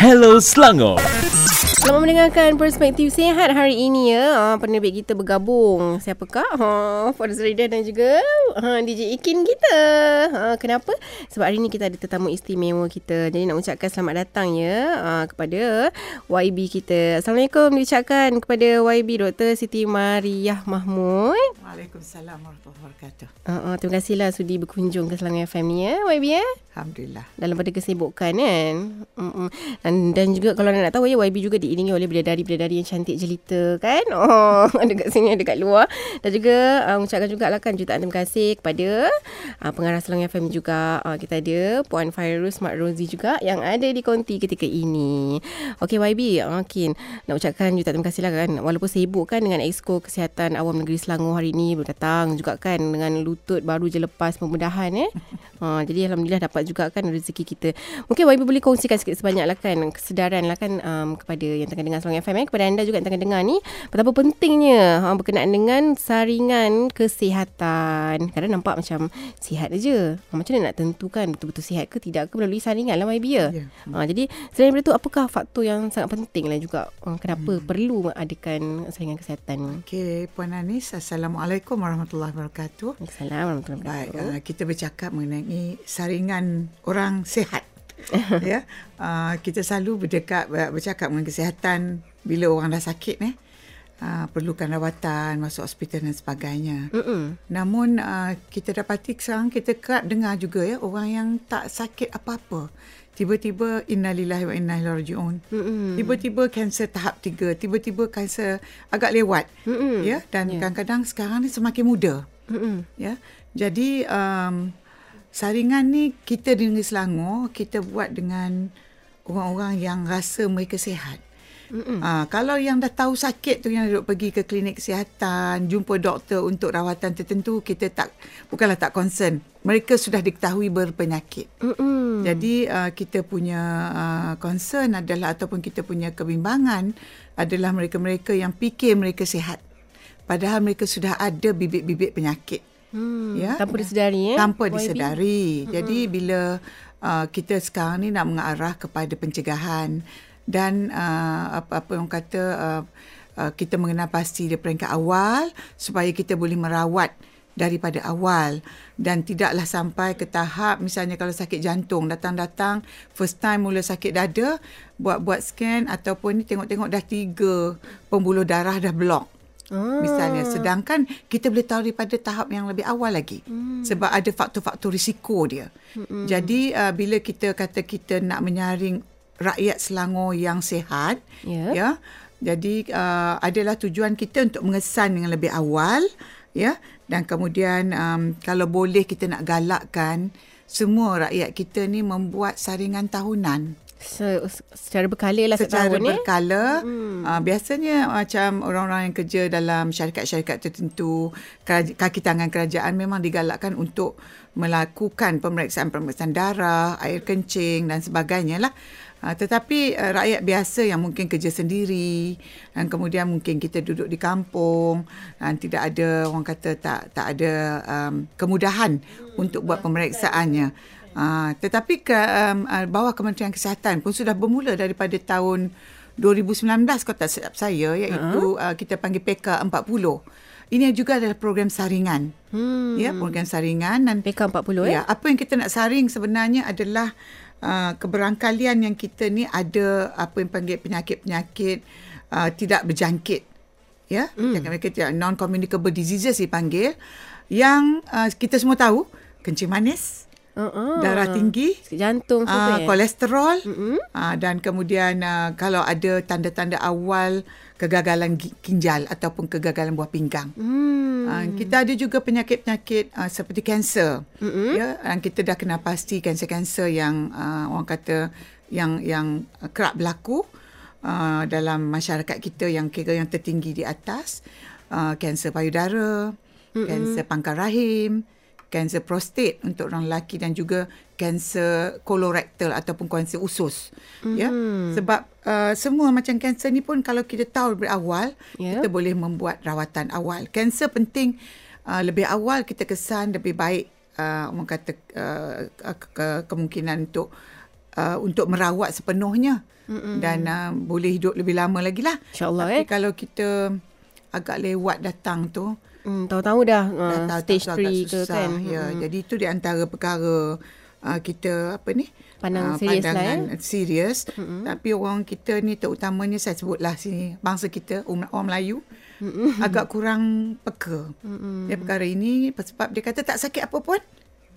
Hello Selangor. Selamat mendengarkan Perspektif Sehat hari ini ya. Ha, penerbit kita bergabung. Siapakah? Ha, Faraz Rida dan juga ha, DJ Ikin kita. Ha, kenapa? Sebab hari ini kita ada tetamu istimewa kita. Jadi nak ucapkan selamat datang ya ha, kepada YB kita. Assalamualaikum diucapkan kepada YB Dr. Siti Mariah Mahmud. Waalaikumsalam warahmatullahi wabarakatuh. Ha, ha, terima kasihlah sudi berkunjung ke Selangor FM ni ya YB ya. Alhamdulillah. dalam pada kesibukan kan. Mm-mm. Dan dan juga kalau nak tahu ya YB juga diiringi oleh bidadari-bidadari yang cantik jelita kan. Oh, ada kat sini ada kat luar. Dan juga uh, ucapkan juga lah kan jutaan terima kasih kepada uh, pengarah Selangor FM juga. Uh, kita ada Puan Fairuz Mak Rozi juga yang ada di konti ketika ini. Okey YB, mungkin nak ucapkan jutaan terima kasih lah kan. Walaupun sibuk kan dengan Exco Kesihatan Awam Negeri Selangor hari ini berdatang juga kan dengan lutut baru je lepas pembedahan eh. Ha, jadi Alhamdulillah dapat juga kan rezeki kita. Mungkin YB boleh kongsikan sikit sebanyak lah kan kesedaran lah kan um, kepada yang tengah dengar Selangor FM eh, kepada anda juga yang tengah dengar ni betapa pentingnya ha, berkenaan dengan saringan kesihatan. Kadang nampak macam sihat aja. Ha, macam mana nak tentukan betul-betul sihat ke tidak ke melalui saringan lah YB ya. Ya. Ha, jadi selain daripada tu apakah faktor yang sangat penting lah juga ha, kenapa hmm. perlu adakan saringan kesihatan ni? Okey, Puan Anis, Assalamualaikum warahmatullahi wabarakatuh. Assalamualaikum warahmatullahi Baik, wabarakatuh. uh, kita bercakap mengenai saringan orang sihat. ya, uh, kita selalu berdekat ber- bercakap mengenai kesihatan bila orang dah sakit eh. Uh, perlukan rawatan, masuk hospital dan sebagainya. Mm-mm. Namun uh, kita dapati sekarang kita kerap dengar juga ya orang yang tak sakit apa-apa. Tiba-tiba innalillahi wa inna ilaihi rajiun. Mm-mm. Tiba-tiba kanser tahap tiga, tiba-tiba kanser agak lewat. Mm-mm. Ya, dan Ya. kadang-kadang sekarang ni semakin muda. Mm-mm. Ya. Jadi um, saringan ni kita di Negeri Selangor kita buat dengan orang-orang yang rasa mereka sihat. Mm-mm. Ah, kalau yang dah tahu sakit tu yang duduk pergi ke klinik kesihatan, jumpa doktor untuk rawatan tertentu, kita tak bukanlah tak concern. Mereka sudah diketahui berpenyakit. Mm-mm. Jadi uh, kita punya uh, concern adalah ataupun kita punya kebimbangan adalah mereka-mereka yang fikir mereka sihat. Padahal mereka sudah ada bibit-bibit penyakit. Hmm, Ya. Tanpa disedari eh? Tanpa YB? disedari. Jadi bila uh, kita sekarang ni nak mengarah kepada pencegahan dan uh, apa-apa yang kata uh, uh, kita mengenal pasti di peringkat awal supaya kita boleh merawat daripada awal dan tidaklah sampai ke tahap misalnya kalau sakit jantung datang-datang first time mula sakit dada buat-buat scan ataupun ni tengok-tengok dah tiga pembuluh darah dah blok Ah. Misalnya sedangkan kita boleh tahu daripada tahap yang lebih awal lagi hmm. sebab ada faktor-faktor risiko dia. Hmm. Jadi uh, bila kita kata kita nak menyaring rakyat Selangor yang sihat Ya. ya. Jadi uh, adalah tujuan kita untuk mengesan dengan lebih awal ya dan kemudian um, kalau boleh kita nak galakkan semua rakyat kita ni membuat saringan tahunan Se- secara berkala lah secara setahun eh? berkala hmm. uh, biasanya macam orang-orang yang kerja dalam syarikat-syarikat tertentu kaki tangan kerajaan memang digalakkan untuk melakukan pemeriksaan-pemeriksaan darah air kencing dan sebagainya lah Uh, tetapi uh, rakyat biasa yang mungkin kerja sendiri dan kemudian mungkin kita duduk di kampung dan tidak ada orang kata tak tak ada um, kemudahan untuk buat pemeriksaannya. Uh, tetapi ke um, uh, bawah Kementerian Kesihatan pun sudah bermula daripada tahun 2019 kalau tak silap saya iaitu uh-huh. uh, kita panggil PK 40. Ini juga adalah program saringan. Hmm. Ya, program saringan dan PK40 eh? Ya, apa yang kita nak saring sebenarnya adalah uh, keberangkalian yang kita ni ada apa yang panggil penyakit-penyakit uh, tidak berjangkit. Ya, mm. mereka tidak non-communicable diseases dipanggil yang uh, kita semua tahu kencing manis, Uh-uh. darah tinggi, Sakit jantung uh, kolesterol Mm-mm. uh, dan kemudian uh, kalau ada tanda-tanda awal kegagalan gi- ginjal ataupun kegagalan buah pinggang. Hmm. Uh, kita ada juga penyakit-penyakit uh, seperti kanser. Mm-mm. Ya, dan kita dah kenal pasti kanser-kanser yang uh, orang kata yang yang uh, kerap berlaku uh, dalam masyarakat kita yang kira yang tertinggi di atas uh, kanser payudara, mm-hmm. kanser pangkal rahim, kanser prostat untuk orang lelaki dan juga kanser kolorektal ataupun kanser usus. Mm-hmm. Ya. Sebab uh, semua macam kanser ni pun kalau kita tahu dari awal, Ya. kita boleh membuat rawatan awal. Kanser penting uh, lebih awal kita kesan lebih baik uh, orang kata uh, ke, ke, kemungkinan untuk uh, untuk merawat sepenuhnya Mm-mm. dan uh, boleh hidup lebih lama lagi lah. InsyaAllah Tapi eh. kalau kita agak lewat datang tu, Hmm, tahu-tahu dah, uh, dah tahu stage tak tahu agak 3 ke susah. kan. Ya, jadi itu di antara perkara uh, kita apa ni? Pandang Ah, serius lah, pandangan eh. serius. Mm-hmm. Tapi orang kita ni terutamanya saya sebutlah sini bangsa kita um- orang Melayu mm-hmm. agak kurang peka. Mm-hmm. Ya perkara ini sebab dia kata tak sakit apa pun.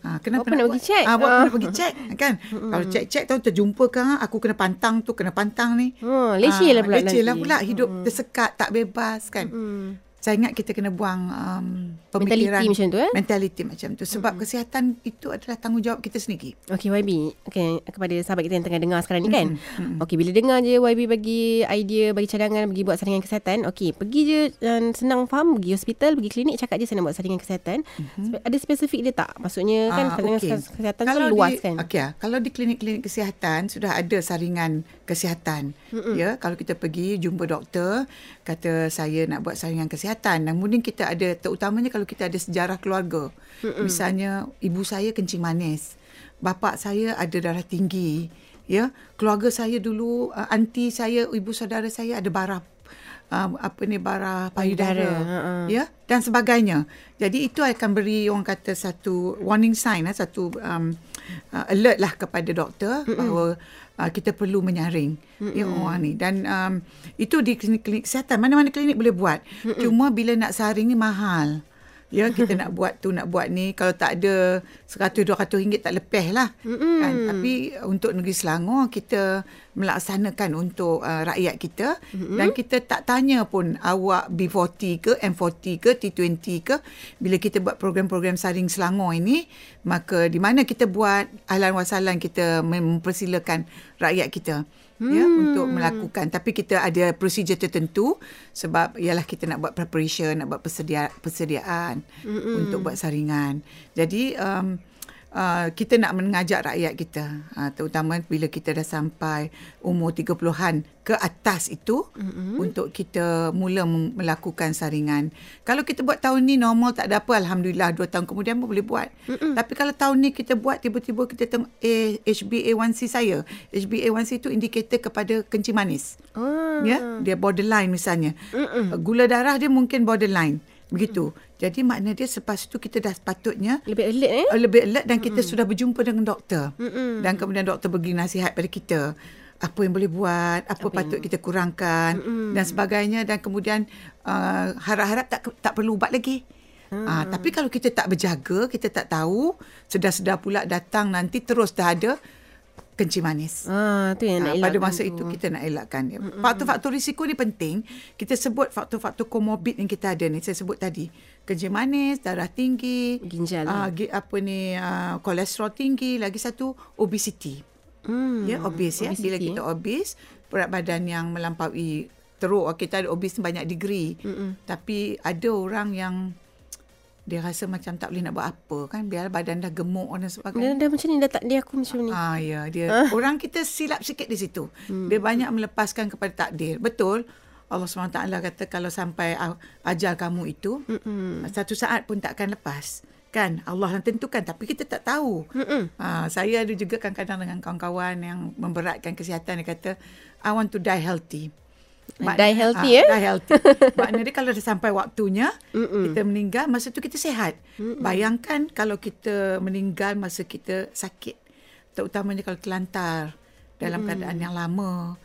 Ha, kenapa apa nak pergi check? Ah, buat Ah. nak pergi check kan? Mm-hmm. Kalau check-check tahu terjumpa kan aku kena pantang tu, kena pantang ni. Oh, leceh lah pula Leceh lah pula hidup mm-hmm. tersekat, tak bebas kan. Hmm. Saya ingat kita kena buang um, pemikiran Mentaliti macam tu, eh? Mentaliti macam tu sebab mm-hmm. kesihatan itu adalah tanggungjawab kita sendiri. Okey YB, okay, kepada sahabat kita yang tengah dengar sekarang ni kan. Mm-hmm. Okey, bila dengar je YB bagi idea, bagi cadangan, bagi buat saringan kesihatan. Okey, pergi je um, senang faham, pergi hospital, pergi klinik, cakap je saya nak buat saringan kesihatan. Mm-hmm. Ada spesifik dia tak? Maksudnya kan Ah, saringan okey. kesihatan tu luas di, kan? Okey, ah, kalau di klinik-klinik kesihatan sudah ada saringan kesihatan. Mm-mm. Ya, kalau kita pergi jumpa doktor, kata saya nak buat saringan kesihatan. Dan kemudian kita ada terutamanya kalau kita ada sejarah keluarga. Mm-mm. Misalnya ibu saya kencing manis, bapa saya ada darah tinggi, ya. Keluarga saya dulu uh, anti saya, ibu saudara saya ada barah uh, apa ni barah payudara, ha-ha. ya dan sebagainya. Jadi itu akan beri orang kata satu warning sign eh, satu um, uh, alert lah kepada doktor Mm-mm. bahawa uh, kita perlu menyaring Mm-mm. ya orang ni dan um, itu di klinik-klinik kesihatan mana-mana klinik boleh buat. Mm-mm. Cuma bila nak saring ni mahal. Ya kita nak buat tu nak buat ni kalau tak ada 100 200 ringgit tak lepeh lah. Mm-mm. Kan? Tapi untuk negeri Selangor kita melaksanakan untuk uh, rakyat kita mm-hmm. dan kita tak tanya pun awak B40 ke M40 ke T20 ke bila kita buat program-program saring Selangor ini maka di mana kita buat ahlan wasalan kita mempersilakan rakyat kita hmm. ya untuk melakukan. Tapi kita ada prosedur tertentu sebab ialah kita nak buat preparation nak buat persedia, persediaan mm untuk buat saringan. Jadi um, Uh, kita nak mengajak rakyat kita uh, terutama bila kita dah sampai umur 30-an ke atas itu mm-hmm. untuk kita mula melakukan saringan. Kalau kita buat tahun ni normal tak ada apa alhamdulillah 2 tahun kemudian pun boleh buat. Mm-hmm. Tapi kalau tahun ni kita buat tiba-tiba kita tengok eh, HbA1c saya. HbA1c itu indikator kepada kencing manis. Ah. Ya, dia borderline misalnya. Mm-mm. Gula darah dia mungkin borderline. Begitu. Jadi makna dia selepas itu kita dah sepatutnya Lebih alert eh? uh, lebih alert dan kita mm. sudah berjumpa dengan doktor. Mm-mm. Dan kemudian doktor beri nasihat pada kita apa yang boleh buat, apa, apa patut yang... kita kurangkan Mm-mm. dan sebagainya dan kemudian uh, harap-harap tak tak perlu ubat lagi. Hmm. Uh, tapi kalau kita tak berjaga, kita tak tahu, sedar-sedar pula datang nanti terus dah ada kencing manis. Ah, tu yang nak Ah, elakkan pada masa tu. itu kita nak elakkan dia. Faktor-faktor risiko ni penting. Kita sebut faktor-faktor komorbid yang kita ada ni. Saya sebut tadi. Kencing manis, darah tinggi, Ginjal. ah, gi- apa ni ah, kolesterol tinggi, lagi satu obesity. Hmm. Ya, obes ya. Bila kita obes, berat badan yang melampaui teruk. Kita ada obes banyak degree. Mm-mm. Tapi ada orang yang dia rasa macam tak boleh nak buat apa kan biar badan dah gemuk dan sebagainya. Dia dah macam ni dah tak dia aku macam ni. Ah ya, dia orang kita silap sikit di situ. Hmm. Dia banyak melepaskan kepada takdir. Betul. Allah SWT kata kalau sampai ajal kamu itu Mm-mm. satu saat pun tak akan lepas. Kan Allah yang tentukan tapi kita tak tahu. Mm-mm. Ha, saya ada juga kadang-kadang dengan kawan-kawan yang memberatkan kesihatan dia kata I want to die healthy. Die healthy, ah, eh? Die healthy. Maknanya dia kalau dah sampai waktunya Mm-mm. kita meninggal masa tu kita sihat. Mm-mm. Bayangkan kalau kita meninggal masa kita sakit. Terutamanya kalau terlantar dalam Mm-mm. keadaan yang lama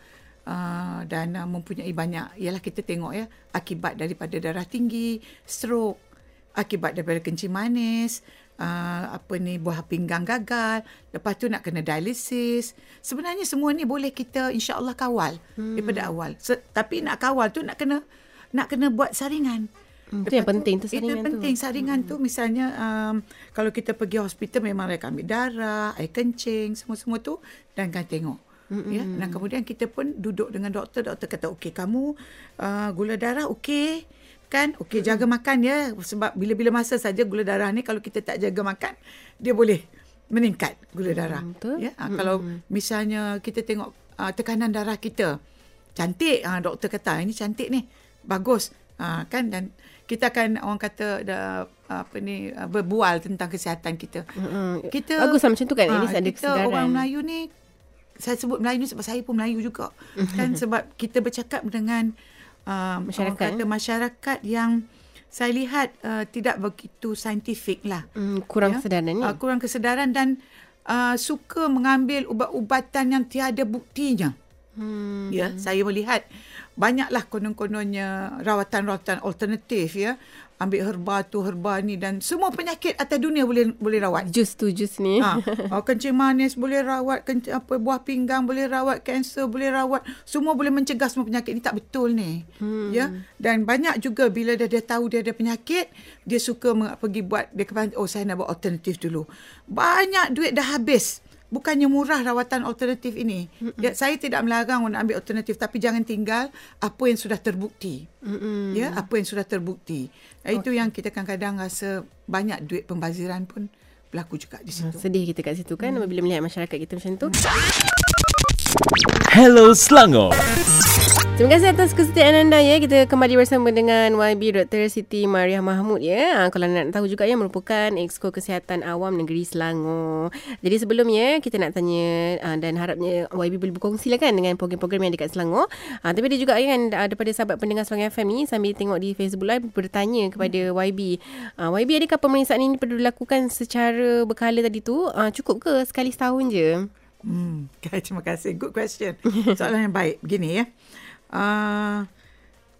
uh, dan uh, mempunyai banyak ialah kita tengok ya akibat daripada darah tinggi, stroke, akibat daripada kencing manis, uh, apa ni buah pinggang gagal, lepas tu nak kena dialisis. Sebenarnya semua ni boleh kita insya-Allah kawal hmm. daripada awal. Se- tapi nak kawal tu nak kena nak kena buat saringan. Hmm, tu yang penting tu saringan Itu tu. penting saringan hmm. tu misalnya um, kalau kita pergi hospital memang mereka ambil darah, air kencing, semua-semua tu dan kan tengok. Mm-hmm. Ya, dan kemudian kita pun duduk dengan doktor, doktor kata okey kamu uh, gula darah okey kan okey mm-hmm. jaga makan ya sebab bila-bila masa saja gula darah ni kalau kita tak jaga makan dia boleh meningkat gula darah Mm, betul. ya uh, kalau misalnya kita tengok uh, tekanan darah kita cantik uh, doktor kata ini cantik ni bagus uh, kan dan kita akan orang kata dah apa ni uh, berbual tentang kesihatan kita Mm-mm. kita Bagus lah macam tu kan. Ah, least ada kita kesedaran. orang Melayu ni saya sebut Melayu ni sebab saya pun Melayu juga. kan sebab kita bercakap dengan uh, Masyarakat, orang kata masyarakat yang saya lihat uh, tidak begitu saintifik lah. Hmm, kurang Ya. kesedaran ni. Uh, kurang kesedaran dan uh, suka mengambil ubat-ubatan yang tiada buktinya. Hmm. Ya, saya melihat banyaklah konon-kononnya rawatan-rawatan alternatif ya. Ambil herba tu, herba ni dan semua penyakit atas dunia boleh boleh rawat. Jus tu jus ni. Ha, oh, kencing manis boleh rawat, kencing, apa buah pinggang boleh rawat, kanser boleh rawat, semua boleh mencegah semua penyakit ni tak betul ni. Hmm. Ya. Dan banyak juga bila dia, dia tahu dia ada penyakit, dia suka pergi buat dia kata oh saya nak buat alternatif dulu. Banyak duit dah habis. Bukannya murah rawatan alternatif ini. Ya, saya tidak melarang orang nak ambil alternatif tapi jangan tinggal apa yang sudah terbukti. Mm-mm. Ya, apa yang sudah terbukti. Okay. Itu yang kita kadang-kadang rasa banyak duit pembaziran pun berlaku juga di situ. Sedih kita kat situ kan apabila melihat masyarakat kita macam tu. Hello Selangor. Terima kasih atas kesetiaan anda ya. Kita kembali bersama dengan YB Dr. Siti Mariah Mahmud ya. Ha, kalau nak tahu juga ya merupakan Exco Kesihatan Awam Negeri Selangor. Jadi sebelumnya kita nak tanya ha, dan harapnya YB boleh berkongsi lah kan dengan program-program yang dekat Selangor. Ha, tapi ada juga ya, kan daripada sahabat pendengar Selangor FM ni sambil tengok di Facebook Live bertanya kepada YB. Ha, YB adakah pemeriksaan ini perlu dilakukan secara berkala tadi tu? Ha, cukup ke sekali setahun je? Hmm, okay, terima kasih. Good question. Soalan yang baik. Begini ya. Uh,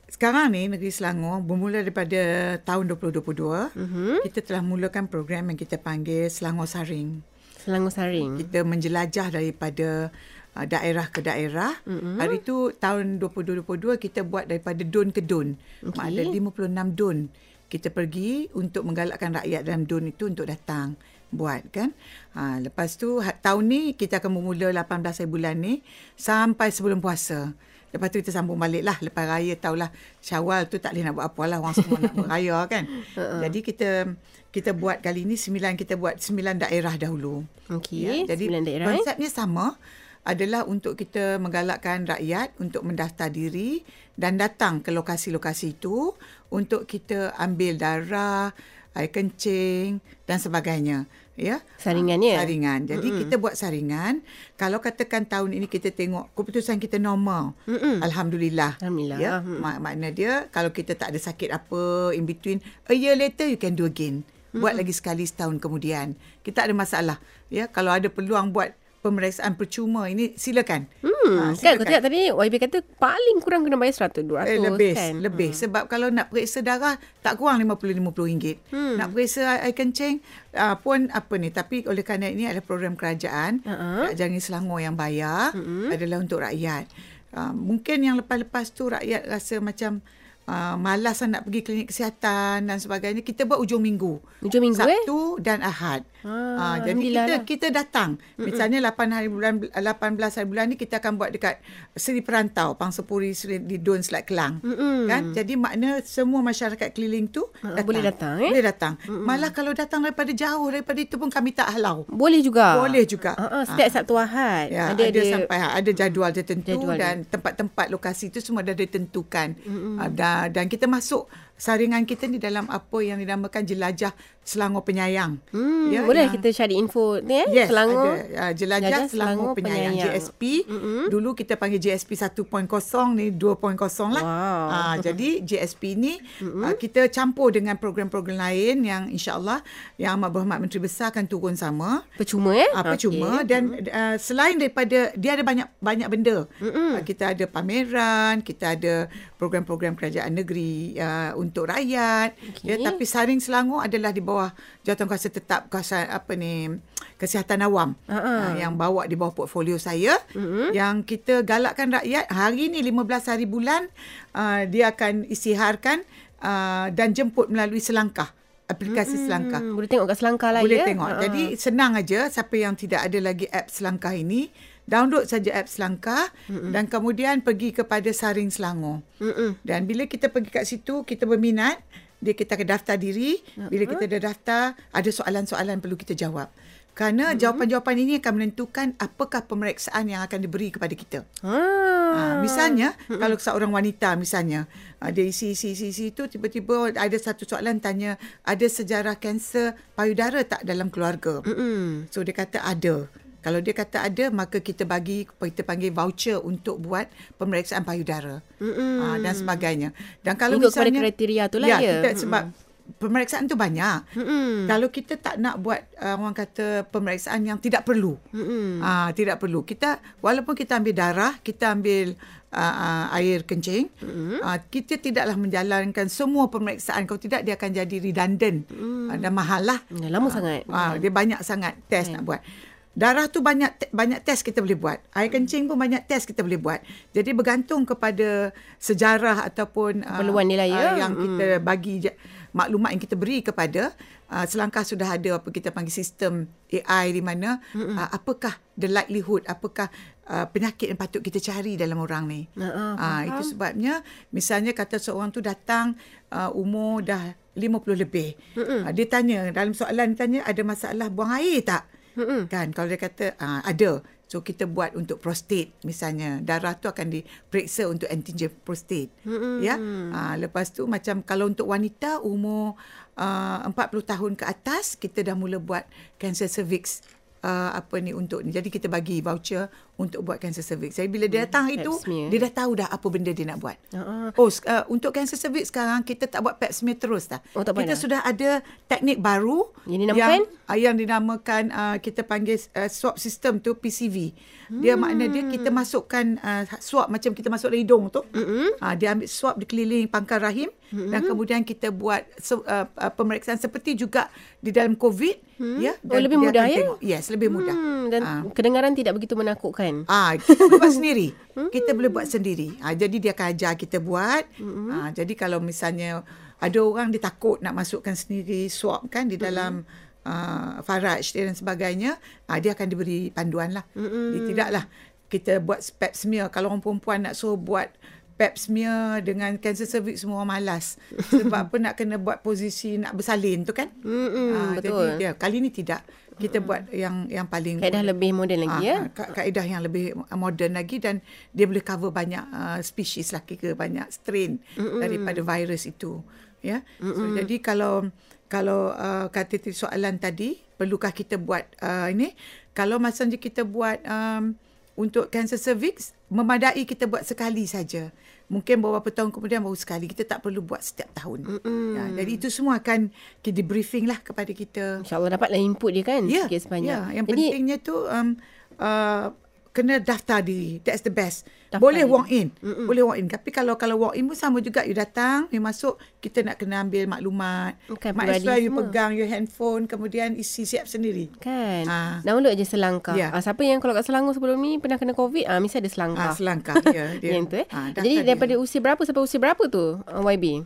sekarang ni negeri Selangor bermula daripada tahun 2022, uh-huh. kita telah mulakan program yang kita panggil Selangor Saring. Selangor Saring. Kita menjelajah daripada uh, daerah ke daerah. Uh-huh. Hari tu tahun 2022 kita buat daripada don ke don. Okey. Ada 56 don. Kita pergi untuk menggalakkan rakyat dalam don itu untuk datang buat kan. Ha, lepas tu ha, tahun ni kita akan memula 18 hari bulan ni sampai sebelum puasa. Lepas tu kita sambung balik lah Lepas raya tahulah Syawal tu tak boleh nak buat apa lah Orang semua nak beraya kan Jadi kita Kita buat kali ni Sembilan kita buat Sembilan daerah dahulu Okey, jadi sembilan daerah, eh? konsepnya sama adalah untuk kita menggalakkan rakyat untuk mendaftar diri dan datang ke lokasi-lokasi itu untuk kita ambil darah, air kencing dan sebagainya. Ya. Saringan, ya? Saringan. Jadi mm kita buat saringan. Kalau katakan tahun ini kita tengok keputusan kita normal. Mm-mm. Alhamdulillah. Alhamdulillah. Ya. Hmm. Mak- makna dia kalau kita tak ada sakit apa in between a year later you can do again. Buat lagi sekali setahun kemudian. Kita ada masalah. Ya, kalau ada peluang buat pemeriksaan percuma ini silakan. Hmm, kan kau tengok tadi YB kata paling kurang kena bayar 100 200 Eh, lebih kan. lebih sebab kalau nak periksa darah tak kurang 50 50 ringgit. Hmm. Nak periksa air kencing uh, pun apa ni tapi oleh kerana ini adalah program kerajaan. Kerajaan Negeri Selangor yang bayar Mm-mm. adalah untuk rakyat. Uh, mungkin yang lepas-lepas tu rakyat rasa macam Uh, malas lah nak pergi klinik kesihatan dan sebagainya kita buat ujung minggu Hujung minggu eh? Sabtu dan Ahad Ah, Ah, jadi kita lah. kita datang. Misalnya 8 hari bulan 18 hari bulan ni kita akan buat dekat Seri Perantau, Pangsepuri Seri di Don Selat Kelang. Mm-mm. Kan? Jadi makna semua masyarakat keliling tu Ah, datang. boleh datang, eh? Boleh datang. Malah kalau datang daripada jauh daripada itu pun kami tak halau. Boleh juga. Boleh juga. Uh, uh, setiap Sabtu Ahad. Ya, ada, ada sampai ada jadual tertentu Jadual dan tempat-tempat lokasi itu semua dah ditentukan. Uh, dan, dan kita masuk saringan kita ni dalam apa yang dinamakan jelajah Selangor Penyayang. Hmm, Ya, boleh yang- kita cari info ni eh? Yes, Selangor. ada uh, jelajah Jelajah Selangor, Selangor Penyayang, Penyayang. JSP. Dulu kita panggil JSP 1.0 ni 2.0 lah. Wow. Ah, jadi JSP ni uh, kita campur dengan program-program lain yang insya-Allah yang Amat Berhormat Menteri Besar akan turun sama. Percuma eh? Apa Okey. cuma dan uh, selain daripada dia ada banyak banyak benda. Uh, kita ada pameran, kita ada program-program kerajaan negeri uh, untuk rakyat. Okey. Ya tapi Saring Selangor adalah di bawah Jawatankuasa Tetap Kuasa apa ni Kesihatan Awam Ha-ha. uh, yang bawa di bawah portfolio saya uh-huh. yang kita galakkan rakyat hari ni 15 hari bulan uh, dia akan isytiharkan uh, dan jemput melalui Selangkah aplikasi Selangkah. Hmm, boleh tengok kat Selangkah lah Boleh ya. tengok. Ha-ha. Jadi senang aja siapa yang tidak ada lagi app Selangkah ini, download saja app Selangkah mm dan kemudian pergi kepada Saring Selangor. Mm-mm. Dan bila kita pergi kat situ, kita berminat, dia kita daftar diri. Bila kita dah daftar, ada soalan-soalan perlu kita jawab. Kerana jawapan-jawapan ini akan menentukan apakah pemeriksaan yang akan diberi kepada kita. Ah. Ha, misalnya hmm. kalau seorang wanita misalnya uh, dia isi isi isi, isi itu tiba-tiba ada satu soalan tanya ada sejarah kanser payudara tak dalam keluarga. Mm-mm. So dia kata ada. Kalau dia kata ada, maka kita bagi kita panggil voucher untuk buat pemeriksaan payudara uh, dan sebagainya. Dan kalau Ikut kepada misalnya kriteria tu lah ya, ya. kita sebab pemeriksaan tu banyak. Mm-mm. Kalau kita tak nak buat uh, orang kata pemeriksaan yang tidak perlu. Mm-mm. Ah tidak perlu. Kita walaupun kita ambil darah, kita ambil uh, uh, air kencing, mm-hmm. uh, kita tidaklah menjalankan semua pemeriksaan. Kalau tidak dia akan jadi redundant mm. uh, dan mahal lah. Dah lama sangat. Ah dia banyak sangat test nak buat. Darah tu banyak te- banyak test kita boleh buat. Air kencing pun banyak test kita boleh buat. Jadi bergantung kepada sejarah ataupun ah, Keperluan lah, ya. ah, yang kita bagi je, maklumat yang kita beri kepada uh, selangkah sudah ada apa kita panggil sistem AI di mana uh, apakah the likelihood apakah uh, penyakit yang patut kita cari dalam orang ni. Ah, ah, Ah itu sebabnya misalnya kata seorang tu datang uh, umur dah 50 lebih. Uh, dia tanya dalam soalan dia tanya ada masalah buang air tak? Kan kalau dia kata uh, ada. So kita buat untuk prostate misalnya. Darah tu akan diperiksa untuk antigen prostate. Mm-mm. Ya. Uh, lepas tu macam kalau untuk wanita umur uh, 40 tahun ke atas kita dah mula buat cancer cervix uh, apa ni untuk ni. Jadi kita bagi voucher untuk buat cancer cervix. Jadi bila dia datang itu smear. dia dah tahu dah apa benda dia nak buat. Ah. Oh, uh, untuk cancer cervix sekarang kita tak buat pap smear terus dah. Oh, tak kita dah? sudah ada teknik baru Yang dinamakan? yang, uh, yang dinamakan uh, kita panggil uh, swab system tu PCV. Dia Hmm. makna dia kita masukkan uh, swab macam kita masuk dalam hidung tu. Mm-hmm. Uh, dia ambil swab di keliling pangkal rahim mm-hmm. dan kemudian kita buat so, uh, uh, pemeriksaan seperti juga di dalam COVID mm-hmm. ya. Oh, lebih dia mudah, ya? Tengok. Yes, lebih mudah. Hmm, dan Ah. kedengaran tidak begitu menakutkan. Ah, kita buat sendiri. Kita boleh buat sendiri. Ah, jadi dia akan ajar kita buat. Ah, jadi kalau misalnya ada orang dia takut nak masukkan sendiri swab kan di dalam uh, faraj dan sebagainya, ah, dia akan diberi panduan lah. Dia tidaklah kita buat pap smear. Kalau orang perempuan nak suruh buat pap smear dengan cancer cervix semua orang malas. Sebab apa nak kena buat posisi nak bersalin tu kan? Mm-mm, Ah, betul. Jadi dia, kali ni tidak. Kita buat yang yang paling Kaedah lebih moden lagi ya. Ah, ka- kaedah yang lebih moden lagi dan dia boleh cover banyak uh, species lah ke banyak strain Mm-mm. daripada virus itu ya so, jadi kalau kalau uh, kata soalan tadi perlukah kita buat uh, ini kalau masanya kita buat um, untuk cancer cervix memadai kita buat sekali saja. Mungkin beberapa tahun kemudian baru sekali. Kita tak perlu buat setiap tahun. Ya, jadi itu semua akan di briefing lah kepada kita. InsyaAllah dapatlah input dia kan Ya, sikit sebanyak. ya. Yang Jadi, pentingnya tu um, uh, kena daftar diri. That's the best. Daftar Boleh diri. walk in. Mm-mm. Boleh walk in. Tapi kalau kalau walk in pun sama juga. You datang, you masuk, kita nak kena ambil maklumat. Bukan Might as you pegang your handphone, kemudian isi siap sendiri. Kan Ah. Download je selangkah Ya. ah, Siapa yang kalau kat Selangor sebelum ni Pernah kena COVID ah, Mesti ada selangkah Ah, selangkah. Ya, dia. Yang tu eh daftar Jadi daripada usia berapa Sampai usia berapa tu YB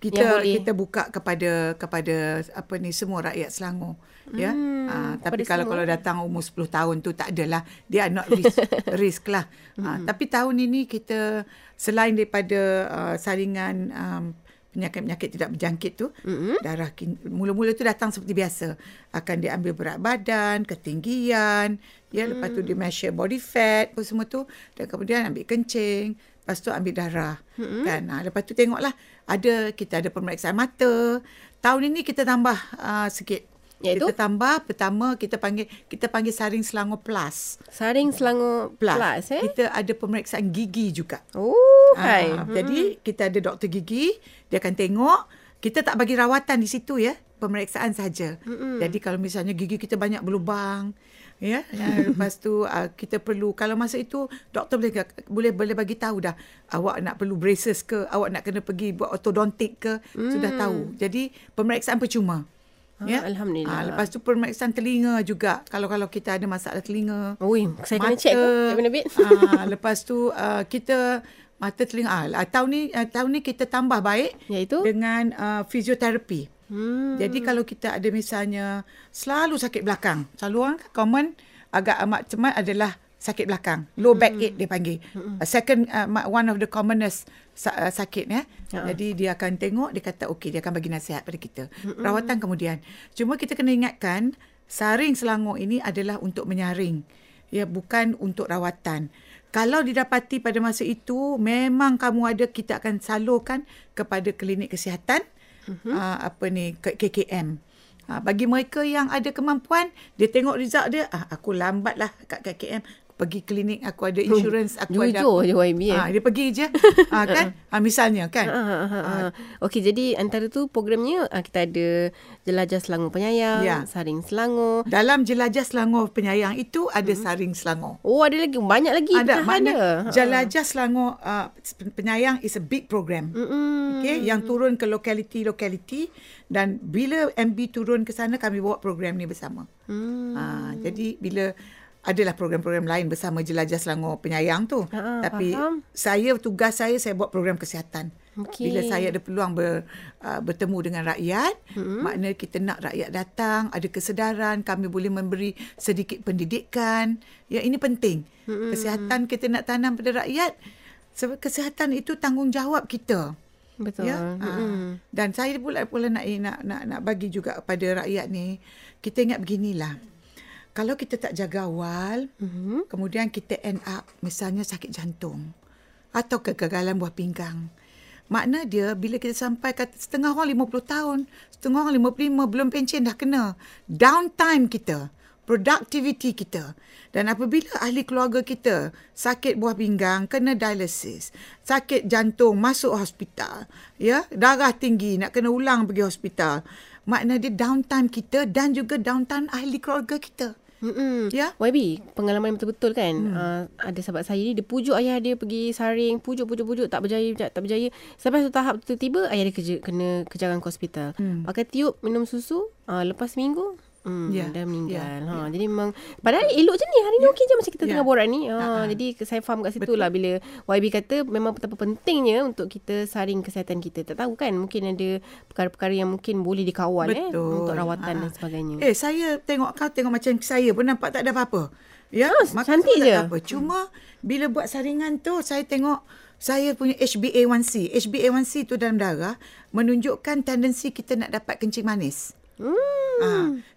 kita kita buka kepada kepada apa ni semua rakyat Selangor ya Hmm, ah, tapi kalau semua. kalau datang umur 10 tahun tu tak adalah dia not risk risk lah Ah, Hmm. tapi tahun ini kita selain daripada uh, saringan um, penyakit-penyakit tidak berjangkit tu Mm-mm. darah kin- mula-mula tu datang seperti biasa akan diambil berat badan ketinggian ya lepas tu dia measure body fat apa semua tu dan kemudian ambil kencing lepas tu ambil darah mm-hmm. kan ha, lepas tu tengoklah ada kita ada pemeriksaan mata tahun ini kita tambah uh, sikit Iaitu? kita tambah pertama kita panggil kita panggil saring Selangor plus Saring Selangor plus, Plus, eh kita ada pemeriksaan gigi juga Oh hai Ah, Jadi kita ada doktor gigi, dia akan tengok. Kita tak bagi rawatan di situ ya, pemeriksaan saja. Jadi kalau misalnya gigi kita banyak berlubang, ya, ya lepas tu uh, kita perlu kalau masa itu doktor boleh boleh boleh bagi tahu dah awak nak perlu braces ke, awak nak kena pergi buat ortodontik ke, sudah tahu. Jadi pemeriksaan percuma. Ah, Alhamdulillah. Ah, lepas tu pemeriksaan telinga juga. Kalau kalau kita ada masalah telinga. Ui, saya kena check Nabit ah, lepas tu uh, kita mata telinga ah, tahun ni uh, tahun ni kita tambah baik Iaitu? dengan uh, fisioterapi. hmm. Jadi kalau kita ada misalnya selalu sakit belakang, selalu orang common agak amat cemat adalah sakit belakang, low back ache dia panggil. Uh, second uh, one of the commonest uh, sakit ya. Ha. Jadi dia akan tengok dia kata okey dia akan bagi nasihat pada kita. Rawatan kemudian. Cuma kita kena ingatkan saring Selangor ini adalah untuk menyaring. Ya bukan untuk rawatan. Kalau didapati pada masa itu memang kamu ada kita akan salurkan kepada klinik kesihatan uh, apa ni KKM. Ha, bagi mereka yang ada kemampuan, dia tengok result dia, ah, aku lambat lah kat KKM. Pergi klinik, aku ada insurance, aku ada... Jujur je YB eh. Ha, dia pergi je. ha, kan? Ha, misalnya kan? Ha, ha, ha, ha. Okey, jadi antara tu programnya ah, kita ada Jelajah Selangor Penyayang, Ya. Saring Selangor. Dalam jelajah Selangor penyayang itu ada saring Selangor. Oh, ada lagi banyak lagi Ada pecahan makna dia. jelajah Selangor uh, penyayang is a big program. Mm-mm. Okay, yang turun ke lokaliti-lokaliti dan bila MB turun ke sana kami bawa program ni bersama. Hmm. Ha, jadi bila adalah program-program lain bersama Jelajah Selangor Penyayang tu. Ha, Tapi faham. saya tugas saya saya buat program kesihatan. Okey. Bila saya ada peluang ber, uh, bertemu dengan rakyat, mm-hmm. makna kita nak rakyat datang, ada kesedaran, kami boleh memberi sedikit pendidikan. Ya ini penting. Mm-hmm. Kesihatan kita nak tanam pada rakyat. Sebab kesihatan itu tanggungjawab kita. Betul. Ya. Ha. Dan saya pula pula nak nak nak nak bagi juga kepada rakyat ni, kita ingat beginilah. Kalau kita tak jaga awal, Mhm. kemudian kita end up misalnya sakit jantung atau kegagalan buah pinggang. Makna dia bila kita sampai kat setengah orang 50 tahun, setengah orang 55 belum pencen dah kena. Downtime kita, productivity kita. Dan apabila ahli keluarga kita sakit buah pinggang, kena dialysis, sakit jantung, masuk hospital, ya, darah tinggi, nak kena ulang pergi hospital. Makna dia downtime kita dan juga downtime ahli keluarga kita. Mm-mm. Ya. YB, pengalaman yang betul-betul kan. Hmm. Uh, ada sahabat saya ni, dia pujuk ayah dia pergi saring, pujuk-pujuk-pujuk, tak berjaya, tak, tak berjaya. Sampai satu tahap tiba-tiba, ayah dia kerja, kena kejaran ke hospital. Hmm. Pakai tiup, minum susu, uh, lepas minggu, Hmm, Ya, dah meninggal. ya, ha, Jadi memang padahal elok je ni. Hari ni okey je macam kita Ya. tengah borak ni. Ha, Ha-ha. jadi saya faham kat situ lah bila YB kata memang betapa pentingnya untuk kita saring kesihatan kita. Tak tahu kan mungkin ada perkara-perkara yang mungkin boleh dikawal eh Betul. untuk rawatan Ha. dan sebagainya. Eh, saya tengok kau tengok macam saya pun nampak tak ada apa-apa. Ya, maksud cantik tak je. ada Apa. Cuma bila buat saringan tu saya tengok saya punya HbA1c. HbA1c tu dalam darah menunjukkan tendensi kita nak dapat kencing manis. Hmm. Ha,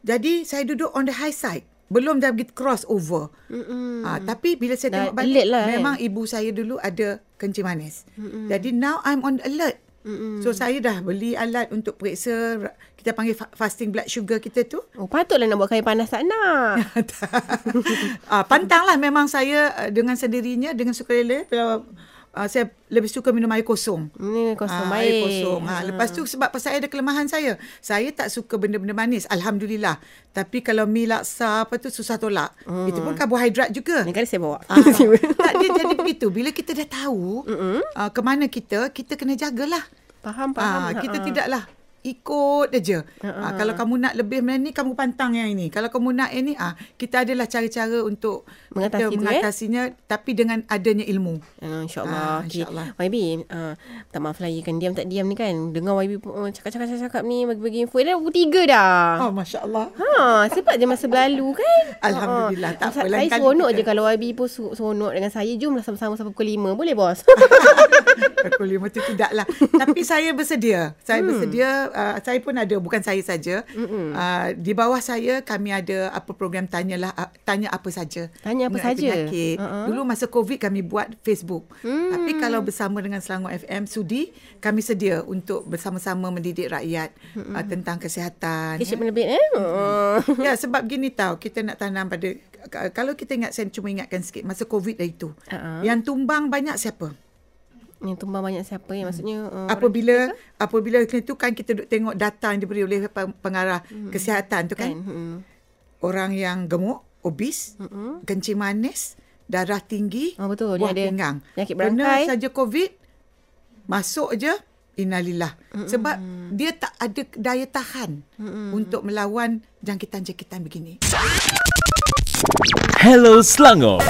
jadi saya duduk on the high side. Belum dah pergi cross over. Mm-mm. Ha, tapi bila saya Dah tengok balik, alert lah, memang ibu saya dulu ada kencing manis. Mm-mm. Jadi now I'm on alert. Mm-mm. So saya dah beli alat untuk periksa kita panggil fa- fasting blood sugar kita tu. Oh patutlah nak buat kain panas tak nak. ah, pantanglah memang saya uh, dengan sendirinya dengan sukarela uh, saya lebih suka minum air kosong. Ini kosong Ah, baik. Air kosong. Ha, lepas tu sebab pasal saya ada kelemahan saya. Saya tak suka benda-benda manis. Alhamdulillah. Tapi kalau mi laksa apa tu susah tolak. Hmm. Itu pun karbohidrat juga. Ni kali saya bawa. Ah, tak dia jadi begitu. Bila kita dah tahu uh, ke mana kita, kita kena jagalah. Faham, faham. Ah, kita Ha-ha. tidaklah ikut aja. Ah, kalau kamu nak lebih macam ni, kamu pantang yang ini. Kalau kamu nak ini, ah, kita adalah cara-cara untuk Mengatasi kita eh? mengatasinya tapi dengan adanya ilmu. Uh, InsyaAllah. Ah, Okay. insyaAllah. YB, uh, tak maaf lah, kan diam tak diam ni kan. Dengar YB uh, cakap-cakap-cakap ni, bagi-bagi info. Dah pukul tiga dah. Oh, Masya Allah. Ha, sebab je masa berlalu kan. Alhamdulillah. Ha, Tak apa, Saya lain kali seronok je kalau YB pun seronok dengan saya. Jomlah sama-sama sampai pukul lima. Boleh bos? Pukul lima tu tidaklah. Tapi saya bersedia. Saya hmm. bersedia. Uh, saya pun ada, bukan saya saja. Uh, di bawah saya kami ada apa program tanyalah uh, tanya apa saja. Tanya apa saja? Penyakit. Uh-uh. Dulu masa Covid kami buat Facebook. Hmm. Tapi kalau bersama dengan Selangor FM Sudi, kami sedia untuk bersama-sama mendidik rakyat uh, tentang kesihatan. Kecil lebih eh? Oh. ya sebab gini tau kita nak tanam pada kalau kita ingat saya cuma ingatkan sikit masa Covid dah itu. Uh-uh. Yang tumbang banyak siapa? Ni tumbang banyak siapa ya? Maksudnya... Uh, apabila apabila itu kan kita duk tengok data yang diberi oleh peng- pengarah hmm. kesihatan tu kan, kan? Hmm. orang yang gemuk, obes, Mm-mm. kencing manis, darah tinggi, Oh, betul. Buah ada pinggang. penyakit Kena berangkai. saja COVID, masuk je innalillah. Mm-mm. Sebab dia tak ada daya tahan Mm-mm. untuk melawan jangkitan-jangkitan begini. Hello Selangor.